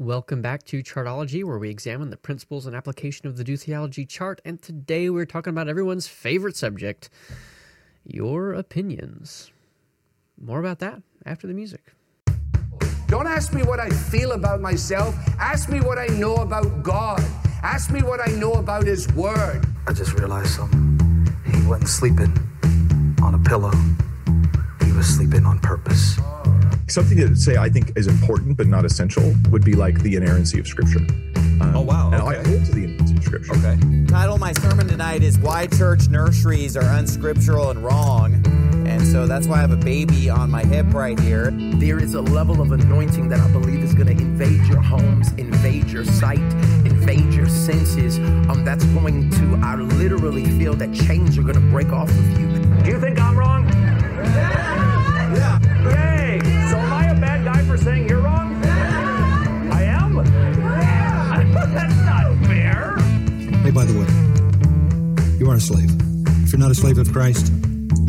Welcome back to Chartology, where we examine the principles and application of the Do Theology chart. And today we're talking about everyone's favorite subject your opinions. More about that after the music. Don't ask me what I feel about myself. Ask me what I know about God. Ask me what I know about His Word. I just realized something. He wasn't sleeping on a pillow, he was sleeping on purpose. Oh. Something to say I think is important but not essential would be like the inerrancy of Scripture. Um, Oh, wow, And okay. I hold to the inerrancy of Scripture. Okay. Title of my sermon tonight is Why Church Nurseries Are Unscriptural and Wrong. And so that's why I have a baby on my hip right here. There is a level of anointing that I believe is going to invade your homes, invade your sight, invade your senses. Um, that's going to, I literally feel that chains are going to break off of you. A slave. If you're not a slave of Christ,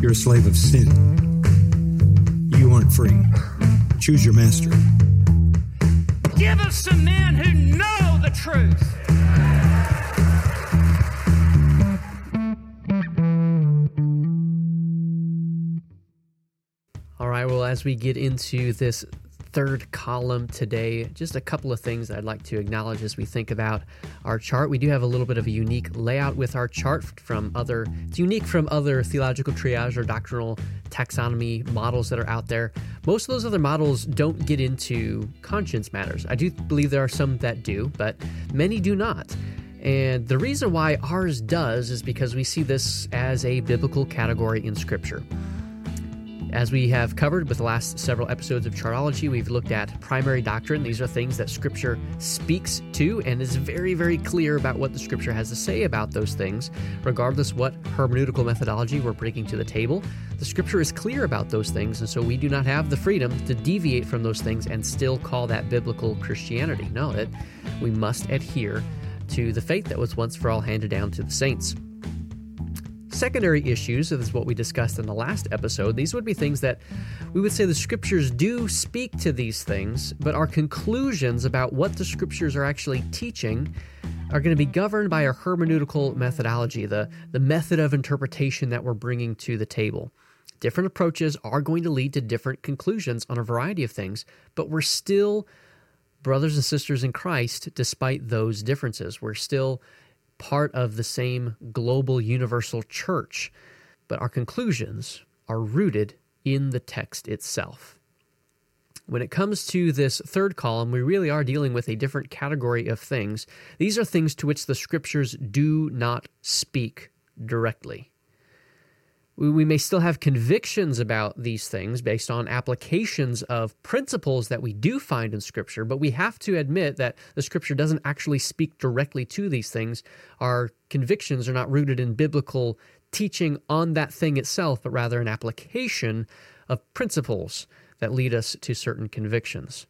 you're a slave of sin. You aren't free. Choose your master. Give us some men who know the truth. All right, well, as we get into this third column today, just a couple of things that I'd like to acknowledge as we think about our chart. We do have a little bit of a unique layout with our chart from other, it's unique from other theological triage or doctrinal taxonomy models that are out there. Most of those other models don't get into conscience matters. I do believe there are some that do, but many do not. And the reason why ours does is because we see this as a biblical category in Scripture. As we have covered with the last several episodes of Chartology, we've looked at primary doctrine. These are things that Scripture speaks to and is very, very clear about what the Scripture has to say about those things, regardless what hermeneutical methodology we're bringing to the table. The Scripture is clear about those things, and so we do not have the freedom to deviate from those things and still call that biblical Christianity. No, it, we must adhere to the faith that was once for all handed down to the saints secondary issues, is what we discussed in the last episode, these would be things that we would say the scriptures do speak to these things, but our conclusions about what the scriptures are actually teaching are going to be governed by our hermeneutical methodology, the, the method of interpretation that we're bringing to the table. Different approaches are going to lead to different conclusions on a variety of things, but we're still brothers and sisters in Christ despite those differences. We're still part of the same global universal church, but our conclusions are rooted in the text itself. When it comes to this third column, we really are dealing with a different category of things. These are things to which the scriptures do not speak directly. We, may still have convictions about these things based on applications of principles that we do find in Scripture, but we have to admit that the Scripture doesn't actually speak directly to these things. Our convictions are not rooted in biblical teaching on that thing itself, but rather an application of principles that lead us to certain convictions.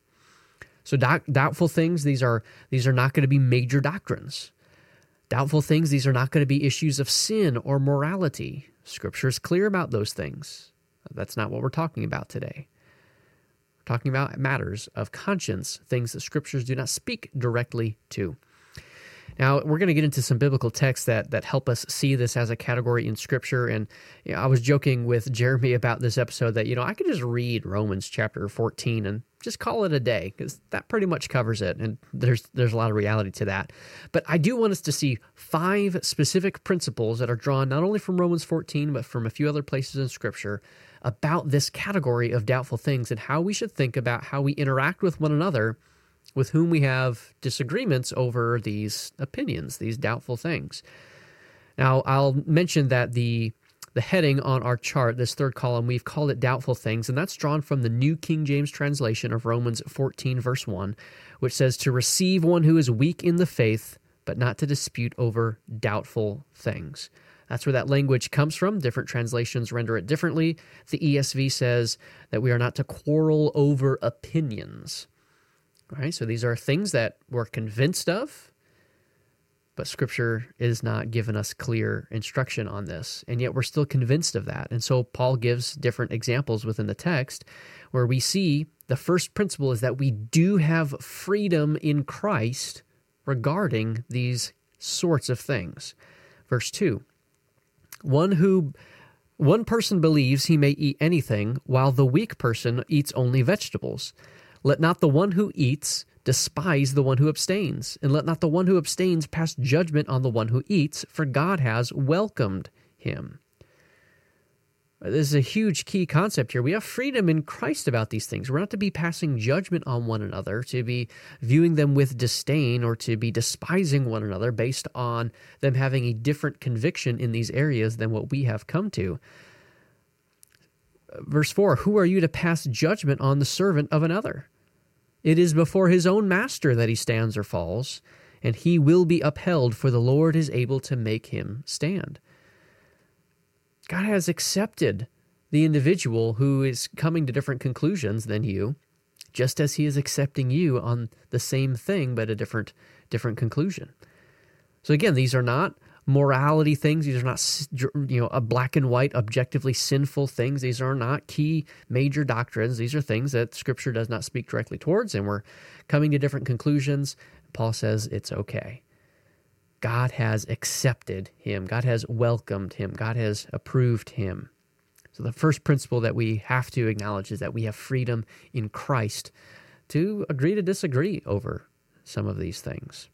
So doubt, doubtful things, these are these are not going to be major doctrines. Doubtful things, these are not going to be issues of sin or morality. Scripture is clear about those things. That's not what we're talking about today. We're talking about matters of conscience, things that scriptures do not speak directly to. Now, we're going to get into some biblical texts that, that help us see this as a category in Scripture. And you know, I was joking with Jeremy about this episode that, you know, I could just read Romans chapter 14 and just call it a day because that pretty much covers it. And there's, there's a lot of reality to that. But I do want us to see five specific principles that are drawn not only from Romans 14, but from a few other places in Scripture about this category of doubtful things and how we should think about how we interact with one another with whom we have disagreements over these opinions, these doubtful things. Now, I'll mention that the the heading on our chart, this third column, we've called it doubtful things, and that's drawn from the New King James translation of Romans 14, verse 1, which says, To receive one who is weak in the faith, but not to dispute over doubtful things. That's where that language comes from. Different translations render it differently. The ESV says that we are not to quarrel over opinions. All right, so these are things that we're convinced of, But scripture is not giving us clear instruction on this. And yet we're still convinced of that. And so Paul gives different examples within the text where we see the first principle is that we do have freedom in Christ regarding these sorts of things. Verse 2 One who one person believes he may eat anything, while the weak person eats only vegetables. Let not the one who eats despise the one who abstains, and let not the one who abstains pass judgment on the one who eats, for God has welcomed him. Uh, this is a huge key concept here. We have freedom in Christ about these things. We're not to be passing judgment on one another, to be viewing them with disdain, or to be despising one another based on them having a different conviction in these areas than what we have come to. Uh, verse 4 Who are you to pass judgment on the servant of another? It is before his own master that he stands or falls, and he will be upheld, for the Lord is able to make him stand. God has accepted the individual who is coming to different conclusions than you, just as he is accepting you on the same thing but a different different conclusion. So again, these are not morality things. These are not you know a black and white objectively sinful things. These are not key major doctrines. These are things that scripture does not speak directly towards and we're coming to different conclusions. Paul says it's okay. God has accepted him. God has welcomed him. God has approved him. So, the first principle that we have to acknowledge is that we have freedom in Christ to agree to disagree over some of these things.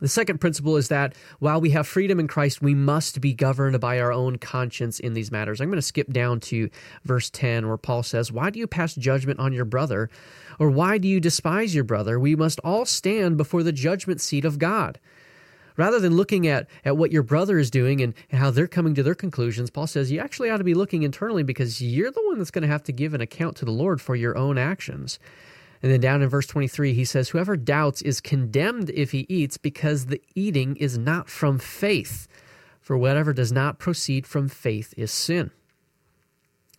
The second principle is that while we have freedom in Christ, we must be governed by our own conscience in these matters. I'm going to skip down to verse 10, where Paul says, Why do you pass judgment on your brother? Or why do you despise your brother? We must all stand before the judgment seat of God rather than looking at, at what your brother is doing and, how they're coming to their conclusions, Paul says you actually ought to be looking internally because you're the one that's going to have to give an account to the Lord for your own actions. And then down in verse 23, he says, Whoever doubts is condemned if he eats because the eating is not from faith. For whatever does not proceed from faith is sin.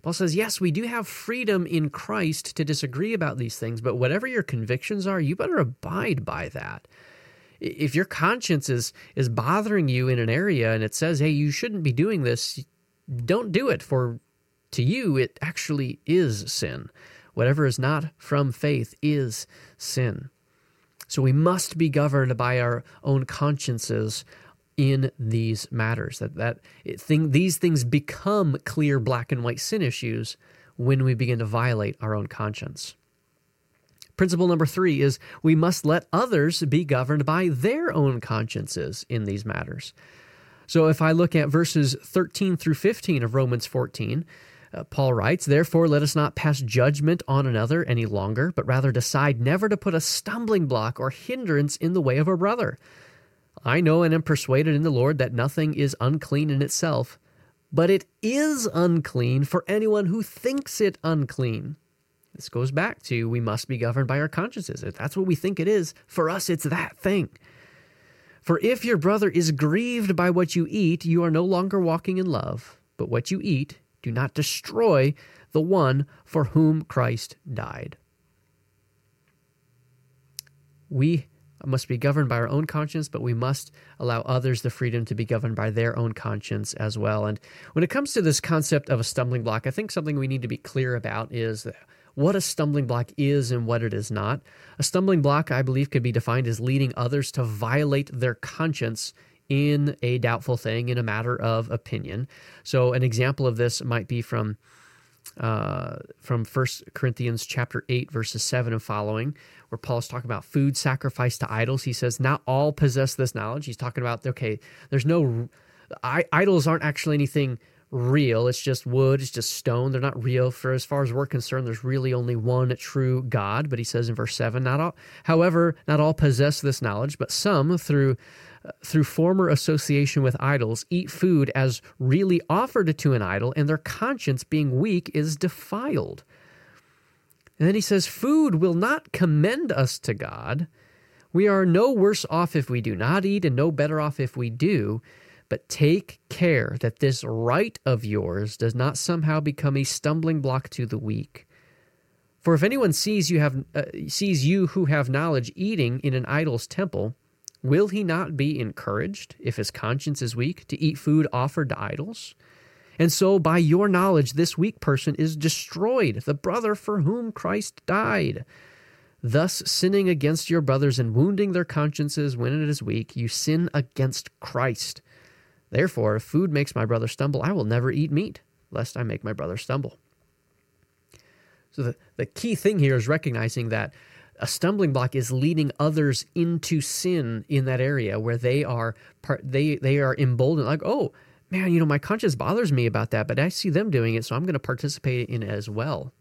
Paul says, Yes, we do have freedom in Christ to disagree about these things, but whatever your convictions are, you better abide by that if your conscience is is bothering you in an area and it says hey you shouldn't be doing this don't do it for to you it actually is sin whatever is not from faith is sin so we must be governed by our own consciences in these matters that that thing these things become clear black and white sin issues when we begin to violate our own conscience Principle number three is we must let others be governed by their own consciences in these matters. So if I look at verses 13 through 15 of Romans 14, uh, Paul writes, Therefore, let us not pass judgment on another any longer, but rather decide never to put a stumbling block or hindrance in the way of a brother. I know and am persuaded in the Lord that nothing is unclean in itself, but it is unclean for anyone who thinks it unclean. This goes back to we must be governed by our consciences. If that's what we think it is, for us, it's that thing. For if your brother is grieved by what you eat, you are no longer walking in love. But what you eat, do not destroy the one for whom Christ died. We must be governed by our own conscience, but we must allow others the freedom to be governed by their own conscience as well. And when it comes to this concept of a stumbling block, I think something we need to be clear about is what a stumbling block is and what it is not. A stumbling block, I believe, could be defined as leading others to violate their conscience in a doubtful thing, in a matter of opinion. So, an example of this might be from uh, from First Corinthians chapter eight, verses seven and following, where Paul's talking about food sacrificed to idols. He says, "Not all possess this knowledge." He's talking about okay, there's no idols aren't actually anything real. It's just wood, it's just stone. They're not real. For as far as we're concerned, there's really only one true God. But he says in verse 7, not all, however, not all possess this knowledge, but some through through former association with idols eat food as really offered to an idol, and their conscience being weak is defiled. And then he says, Food will not commend us to God. We are no worse off if we do not eat, and no better off if we do. But take care that this right of yours does not somehow become a stumbling block to the weak. For if anyone sees you have uh, sees you who have knowledge eating in an idol's temple, Will he not be encouraged, if his conscience is weak, to eat food offered to idols? And so, by your knowledge, this weak person is destroyed, the brother for whom Christ died. Thus, sinning against your brothers and wounding their consciences when it is weak, you sin against Christ. Therefore, if food makes my brother stumble, I will never eat meat, lest I make my brother stumble. So, the, the key thing here is recognizing that a stumbling block is leading others into sin in that area where they are part, they they are emboldened like oh man you know my conscience bothers me about that but i see them doing it so i'm going to participate in it as well.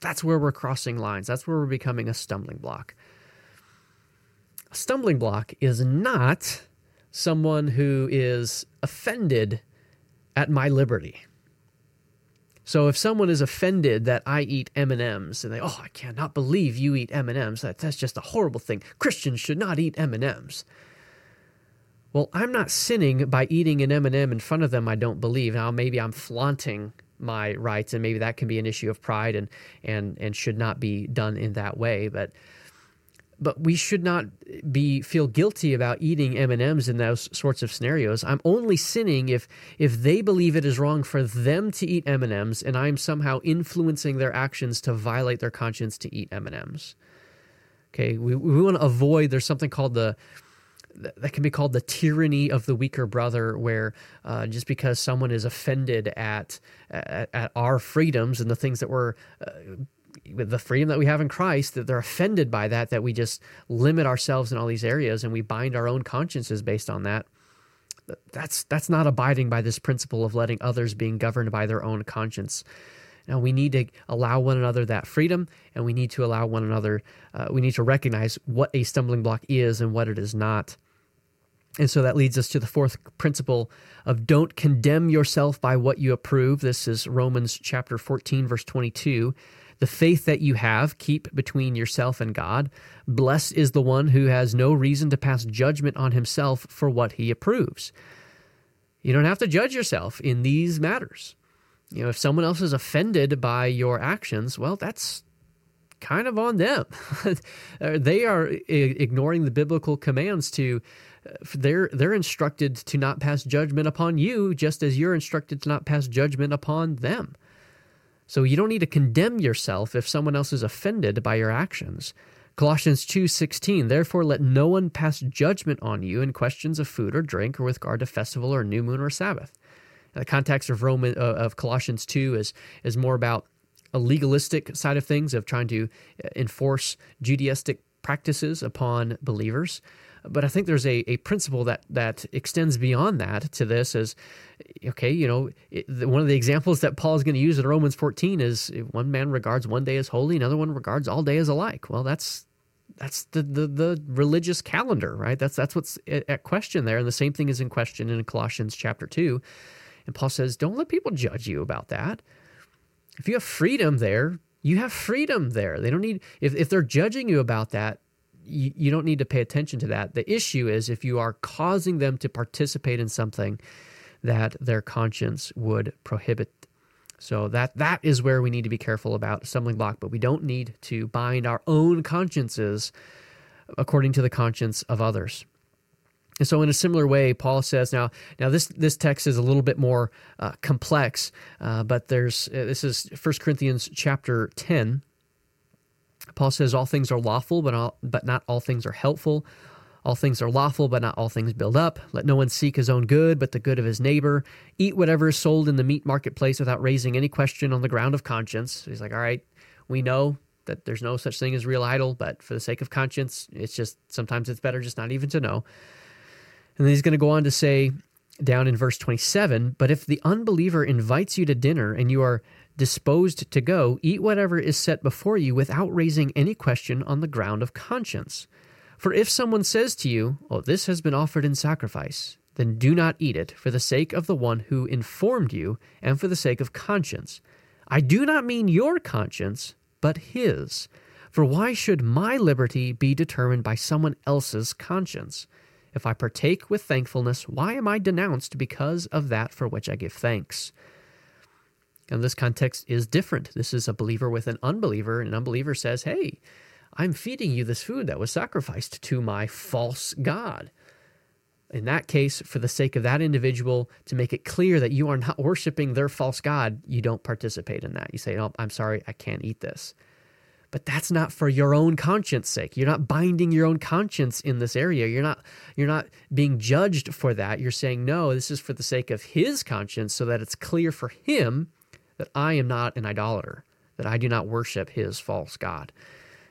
That's where we're crossing lines. That's where we're becoming a stumbling block. A stumbling block is not someone who is offended at my liberty so if someone is offended that I eat M&Ms and they oh I cannot believe you eat M&Ms that that's just a horrible thing Christians should not eat M&Ms. Well, I'm not sinning by eating an M&M in front of them I don't believe. Now maybe I'm flaunting my rights and maybe that can be an issue of pride and and and should not be done in that way, but but we should not be feel guilty about eating M&Ms in those sorts of scenarios. I'm only sinning if if they believe it is wrong for them to eat M&Ms and I'm somehow influencing their actions to violate their conscience to eat M&Ms. Okay, we, we want to avoid there's something called the that can be called the tyranny of the weaker brother, where uh, just because someone is offended at, at, at our freedoms and the things that we're uh, the freedom that we have in Christ, that they're offended by that, that we just limit ourselves in all these areas and we bind our own consciences based on that. That's that's not abiding by this principle of letting others being governed by their own conscience. Now we need to allow one another that freedom, and we need to allow one another. Uh, we need to recognize what a stumbling block is and what it is not. And so that leads us to the fourth principle of don't condemn yourself by what you approve. This is Romans chapter 14, verse 22. The faith that you have, keep between yourself and God. Blessed is the one who has no reason to pass judgment on himself for what he approves. You don't have to judge yourself in these matters. You know, if someone else is offended by your actions, well, that's kind of on them. Uh, they are ignoring the biblical commands to uh, they're they're instructed to not pass judgment upon you just as you're instructed to not pass judgment upon them. So you don't need to condemn yourself if someone else is offended by your actions. Colossians 2:16 Therefore let no one pass judgment on you in questions of food or drink or with regard to festival or new moon or Sabbath. the context of Roman uh, of Colossians 2 is is more about a legalistic side of things of trying to uh, enforce Judaistic practices upon believers. But I think there's a, a principle that, that extends beyond that to this as, okay, you know, it, one of the examples that Paul is going to use in Romans 14 is one man regards one day as holy, another one regards all day as alike. Well, that's that's the, the, the religious calendar, right? That's that's what's at question there. And the same thing is in question in Colossians chapter 2. And Paul says, don't let people judge you about that. If you have freedom there, you have freedom there. They don't need, if, if they're judging you about that, you, you don't need to pay attention to that. The issue is if you are causing them to participate in something that their conscience would prohibit. So that that is where we need to be careful about stumbling block, but we don't need to bind our own consciences according to the conscience of others. And so, in a similar way, Paul says now. Now, this this text is a little bit more uh, complex, uh, but there's uh, this is 1 Corinthians chapter ten, Paul says all things are lawful, but, all, but not all things are helpful. All things are lawful, but not all things build up. Let no one seek his own good, but the good of his neighbor. Eat whatever is sold in the meat marketplace without raising any question on the ground of conscience. He's like, all right, we know that there's no such thing as real idol, but for the sake of conscience, it's just sometimes it's better just not even to know. And then he's going to go on to say down in verse 27 But if the unbeliever invites you to dinner and you are disposed to go, eat whatever is set before you without raising any question on the ground of conscience. For if someone says to you, Oh, this has been offered in sacrifice, then do not eat it for the sake of the one who informed you and for the sake of conscience. I do not mean your conscience, but his. For why should my liberty be determined by someone else's conscience? If I partake with thankfulness, why am I denounced because of that for which I give thanks? And this context is different. This is a believer with an unbeliever, and an unbeliever says, Hey, I'm feeding you this food that was sacrificed to my false God. in that case, for the sake of that individual, to make it clear that you are not worshiping their false God, you don't participate in that. You say, Oh, I'm sorry, I can't eat this. But that's not for your own conscience sake. You're not binding your own conscience in this area. You're not you're not being judged for that. You're saying, no, this is for the sake of his conscience so that it's clear for him that I am not an idolater, that I do not worship his false God.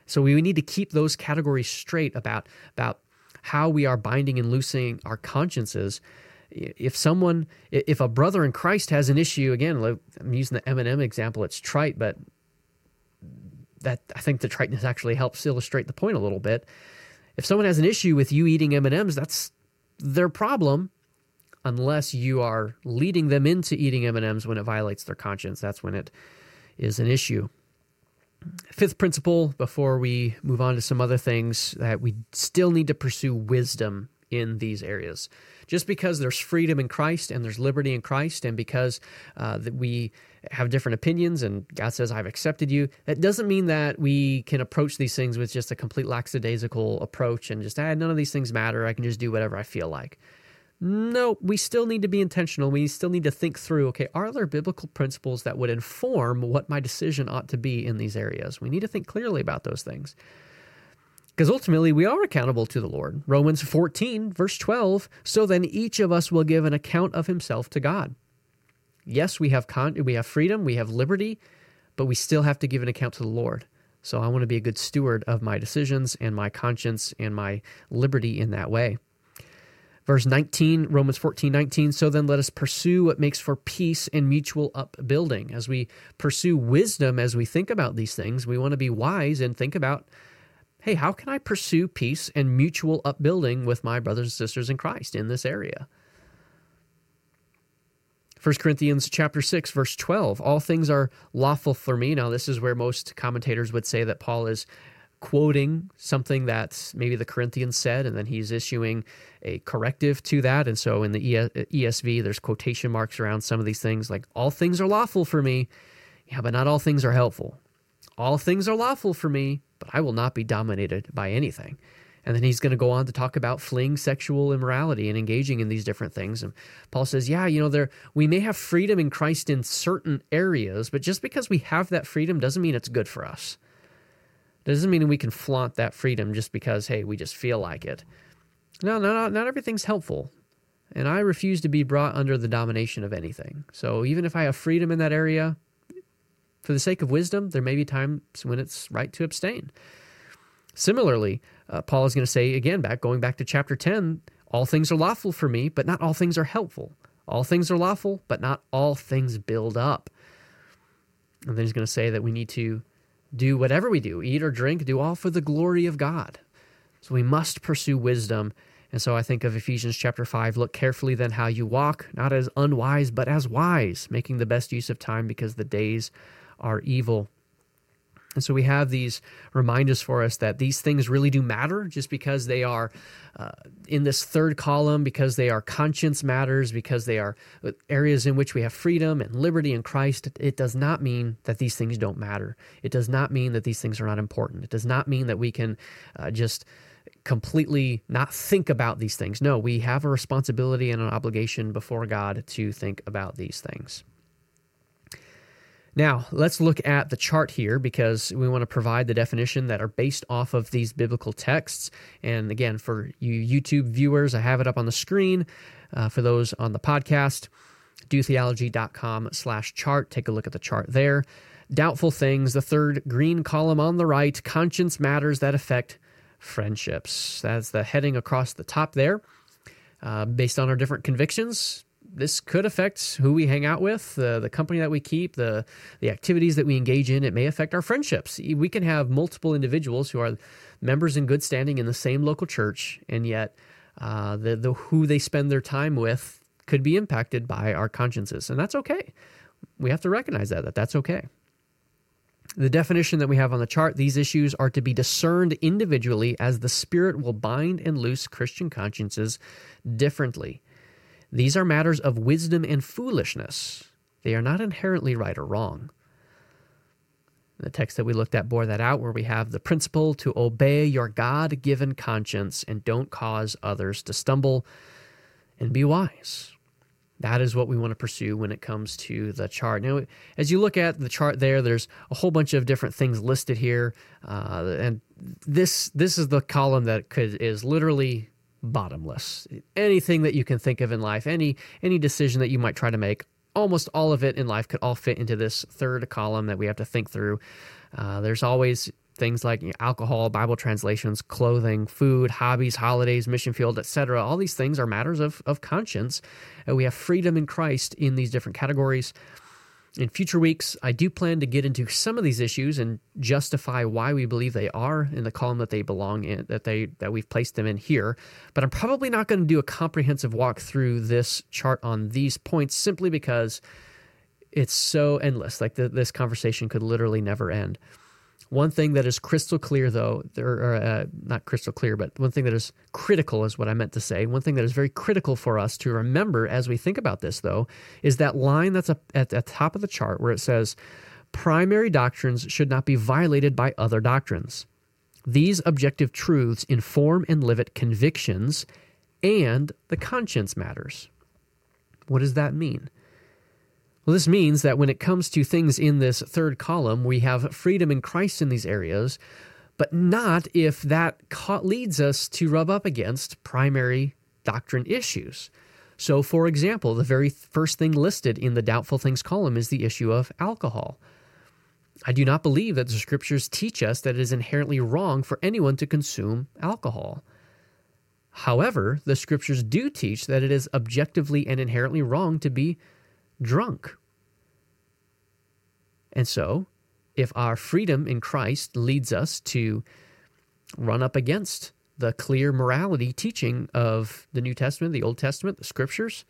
So we need to keep those categories straight about about how we are binding and loosing our consciences. If someone, if a brother in Christ has an issue, again, I'm using the M&M example. It's trite, but that I think the triteness actually helps illustrate the point a little bit. If someone has an issue with you eating M&Ms, that's their problem unless you are leading them into eating M&Ms when it violates their conscience. That's when it is an issue. Fifth principle before we move on to some other things that we still need to pursue wisdom in these areas. Just because there's freedom in Christ and there's liberty in Christ, and because uh, that we have different opinions and God says, I've accepted you, that doesn't mean that we can approach these things with just a complete lackadaisical approach and just, ah, none of these things matter. I can just do whatever I feel like. No, we still need to be intentional. We still need to think through okay, are there biblical principles that would inform what my decision ought to be in these areas? We need to think clearly about those things. Because ultimately, we are accountable to the Lord. Romans 14, verse 12. So then each of us will give an account of himself to God. Yes, we have, con- we have freedom, we have liberty, but we still have to give an account to the Lord. So I want to be a good steward of my decisions and my conscience and my liberty in that way. Verse 19, Romans 14, 19. So then let us pursue what makes for peace and mutual upbuilding. As we pursue wisdom, as we think about these things, we want to be wise and think about hey, how can I pursue peace and mutual upbuilding with my brothers and sisters in Christ in this area? 1 Corinthians chapter 6 verse 12 all things are lawful for me now this is where most commentators would say that Paul is quoting something that maybe the Corinthians said, and then he's issuing a corrective to that. And so in the ESV, there's quotation marks around some of these things, like all things are lawful for me, yeah, but not all things are helpful. All things are lawful for me, but I will not be dominated by anything. And then he's going to go on to talk about fleeing sexual immorality and engaging in these different things. And Paul says, yeah, you know, there we may have freedom in Christ in certain areas, but just because we have that freedom doesn't mean it's good for us. Doesn't mean we can flaunt that freedom just because, hey, we just feel like it. No, no, not, not everything's helpful. And I refuse to be brought under the domination of anything. So even if I have freedom in that area, for the sake of wisdom, there may be times when it's right to abstain. Similarly, uh, Paul is going to say again, back going back to chapter 10, all things are lawful for me, but not all things are helpful. All things are lawful, but not all things build up. And then he's going to say that we need to do whatever we do, eat or drink, do all for the glory of God. So we must pursue wisdom. And so I think of Ephesians chapter 5 look carefully then how you walk, not as unwise, but as wise, making the best use of time because the days are evil. And so we have these reminders for us that these things really do matter just because they are uh, in this third column, because they are conscience matters, because they are areas in which we have freedom and liberty in Christ. It does not mean that these things don't matter. It does not mean that these things are not important. It does not mean that we can uh, just completely not think about these things. No, we have a responsibility and an obligation before God to think about these things. Now, let's look at the chart here because we want to provide the definition that are based off of these biblical texts. And again, for you YouTube viewers, I have it up on the screen. Uh, for those on the podcast, dotheology.com slash chart. Take a look at the chart there. Doubtful things, the third green column on the right, conscience matters that affect friendships. That's the heading across the top there. Uh, based on our different convictions, this could affect who we hang out with, the the company that we keep, the the activities that we engage in. It may affect our friendships. We can have multiple individuals who are members in good standing in the same local church, and yet uh, the the who they spend their time with could be impacted by our consciences, and that's okay. We have to recognize that that that's okay. The definition that we have on the chart, these issues are to be discerned individually as the Spirit will bind and loose Christian consciences differently. These are matters of wisdom and foolishness. They are not inherently right or wrong. The text that we looked at bore that out, where we have the principle to obey your God given conscience and don't cause others to stumble. and be wise. That is what we want to pursue when it comes to the chart. Now, as you look at the chart there, there's a whole bunch of different things listed here, uh, and this this is the column that could is literally bottomless. Anything that you can think of in life, any any decision that you might try to make, almost all of it in life could all fit into this third column that we have to think through. Uh, there's always things like you know, alcohol, Bible translations, clothing, food, hobbies, holidays, mission field, etc. All these things are matters of, of conscience. And we have freedom in Christ in these different categories. In future weeks, I do plan to get into some of these issues and justify why we believe they are in the column that they belong in, that they that we've placed them in here. But I'm probably not going to do a comprehensive walk through this chart on these points simply because it's so endless. Like the, this conversation could literally never end. One thing that is crystal clear, though, or uh, not crystal clear, but one thing that is critical is what I meant to say. One thing that is very critical for us to remember as we think about this, though, is that line that's at the top of the chart where it says, primary doctrines should not be violated by other doctrines. These objective truths inform and live at convictions, and the conscience matters. What does that mean? Well, this means that when it comes to things in this third column, we have freedom in Christ in these areas, but not if that leads us to rub up against primary doctrine issues. So, for example, the very first thing listed in the doubtful things column is the issue of alcohol. I do not believe that the scriptures teach us that it is inherently wrong for anyone to consume alcohol. However, the scriptures do teach that it is objectively and inherently wrong to be drunk. And so, if our freedom in Christ leads us to run up against the clear morality teaching of the New Testament, the Old Testament, the scriptures,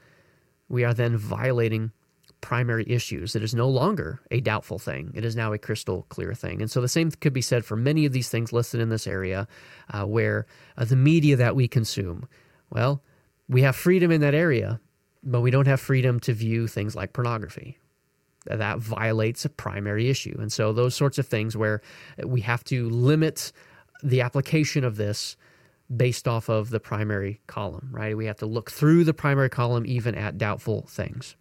we are then violating primary issues. It is no longer a doubtful thing. It is now a crystal clear thing. And so the same could be said for many of these things listed in this area uh, where uh, the media that we consume, well, we have freedom in that area, but we don't have freedom to view things like pornography. That violates a primary issue. And so, those sorts of things where we have to limit the application of this based off of the primary column, right? We have to look through the primary column even at doubtful things.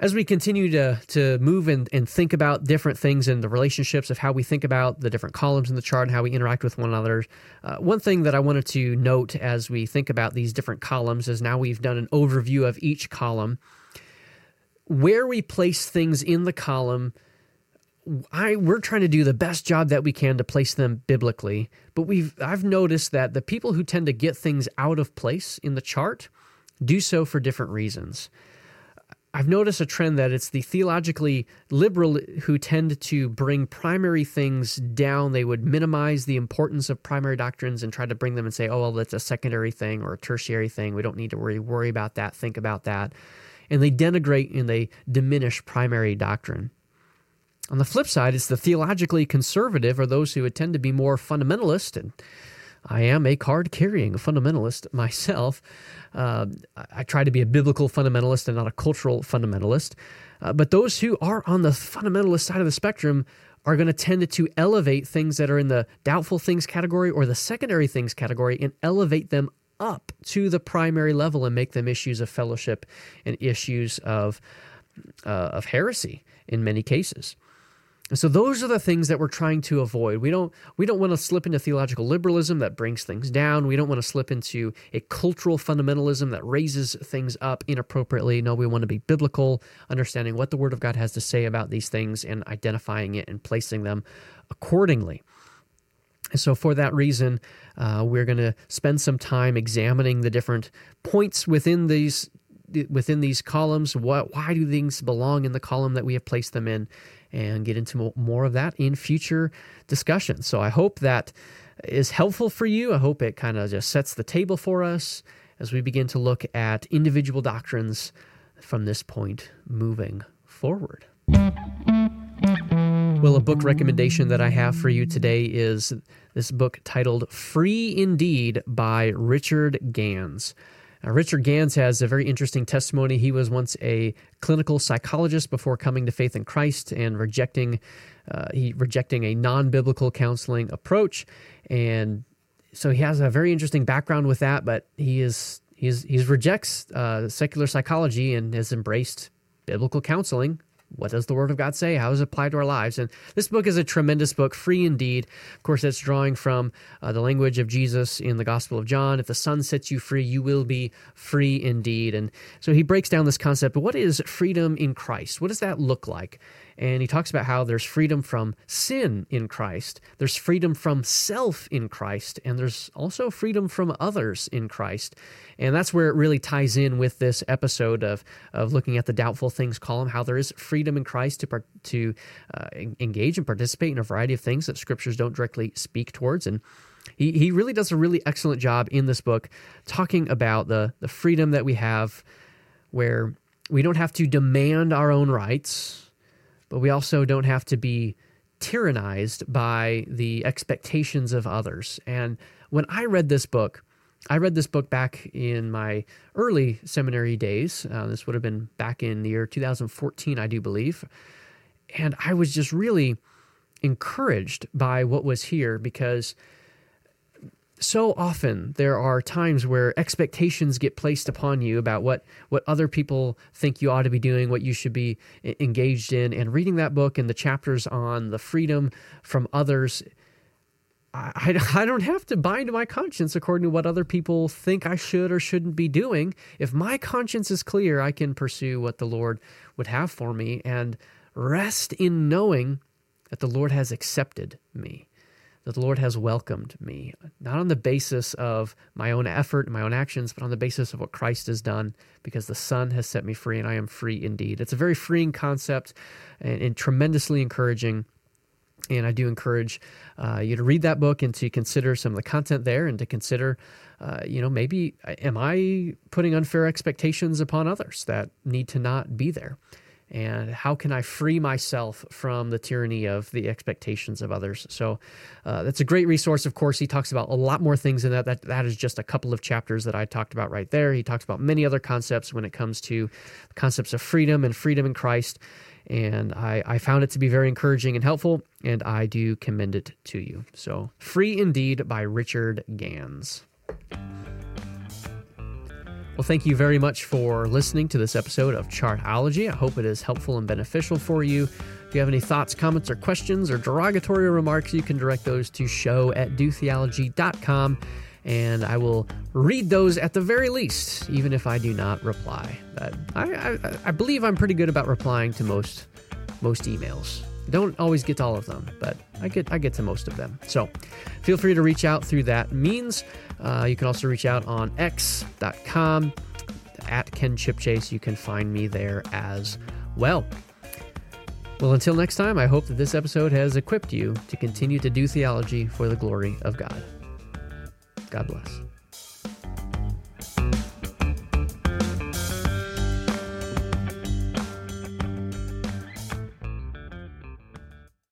As we continue to, to move and, and think about different things in the relationships of how we think about the different columns in the chart and how we interact with one another, uh, one thing that I wanted to note as we think about these different columns is now we've done an overview of each column. Where we place things in the column, I we're trying to do the best job that we can to place them biblically, but we've I've noticed that the people who tend to get things out of place in the chart do so for different reasons. I've noticed a trend that it's the theologically liberal who tend to bring primary things down. They would minimize the importance of primary doctrines and try to bring them and say, oh, well, that's a secondary thing or a tertiary thing. We don't need to worry, worry about that, think about that. And they denigrate and they diminish primary doctrine. On the flip side, it's the theologically conservative or those who tend to be more fundamentalist and I am a card carrying fundamentalist myself. Uh, I try to be a biblical fundamentalist and not a cultural fundamentalist. Uh, but those who are on the fundamentalist side of the spectrum are going to tend to elevate things that are in the doubtful things category or the secondary things category and elevate them up to the primary level and make them issues of fellowship and issues of uh, of heresy in many cases. And so those are the things that we're trying to avoid. We don't we don't want to slip into theological liberalism that brings things down. We don't want to slip into a cultural fundamentalism that raises things up inappropriately. No, we want to be biblical, understanding what the word of God has to say about these things and identifying it and placing them accordingly. So, for that reason, uh, we're going to spend some time examining the different points within these within these columns. What, why do things belong in the column that we have placed them in? and get into more of that in future discussions. So I hope that is helpful for you. I hope it kind of just sets the table for us as we begin to look at individual doctrines from this point moving forward. Well, a book recommendation that I have for you today is this book titled Free Indeed by Richard Ganz. Uh, Richard Ganz has a very interesting testimony. He was once a clinical psychologist before coming to faith in Christ and rejecting uh, he rejecting a non-biblical counseling approach and so he has a very interesting background with that, but he is he's he's rejects uh, secular psychology and has embraced biblical counseling. What does the Word of God say? How does it apply to our lives? And this book is a tremendous book, free indeed. Of course, it's drawing from uh, the language of Jesus in the Gospel of John. If the Son sets you free, you will be free indeed. And so he breaks down this concept. But what is freedom in Christ? What does that look like? And he talks about how there's freedom from sin in Christ, there's freedom from self in Christ, and there's also freedom from others in Christ. And that's where it really ties in with this episode of, of looking at the doubtful things column, how there is freedom in Christ to, to uh, engage and participate in a variety of things that scriptures don't directly speak towards. And he, he really does a really excellent job in this book talking about the, the freedom that we have where we don't have to demand our own rights but we also don't have to be tyrannized by the expectations of others. And when I read this book, I read this book back in my early seminary days. Uh, this would have been back in the year 2014, I do believe. And I was just really encouraged by what was here because so often there are times where expectations get placed upon you about what what other people think you ought to be doing what you should be engaged in and reading that book and the chapters on the freedom from others I, I don't have to bind my conscience according to what other people think I should or shouldn't be doing. If my conscience is clear, I can pursue what the Lord would have for me and rest in knowing that the Lord has accepted me that the Lord has welcomed me, not on the basis of my own effort and my own actions, but on the basis of what Christ has done, because the Son has set me free and I am free indeed. It's a very freeing concept and, and tremendously encouraging. And I do encourage uh, you to read that book and to consider some of the content there and to consider, uh, you know, maybe am I putting unfair expectations upon others that need to not be there? And how can I free myself from the tyranny of the expectations of others? So uh, that's a great resource. Of course, he talks about a lot more things in that. That that is just a couple of chapters that I talked about right there. He talks about many other concepts when it comes to concepts of freedom and freedom in Christ. And I, I found it to be very encouraging and helpful, and I do commend it to you. So, Free Indeed by Richard Ganz. Well, thank you very much for listening to this episode of Chartology. I hope it is helpful and beneficial for you. If you have any thoughts, comments, or questions, or derogatory remarks, you can direct those to show at dotheology.com, and I will read those at the very least, even if I do not reply. But I, I, I believe I'm pretty good about replying to most most emails. Don't always get to all of them, but I get I get to most of them. So feel free to reach out through that means. Uh, you can also reach out on x.com at Kenn Chipchase. You can find me there as well. Well, until next time, I hope that this episode has equipped you to continue to do theology for the glory of God. God bless.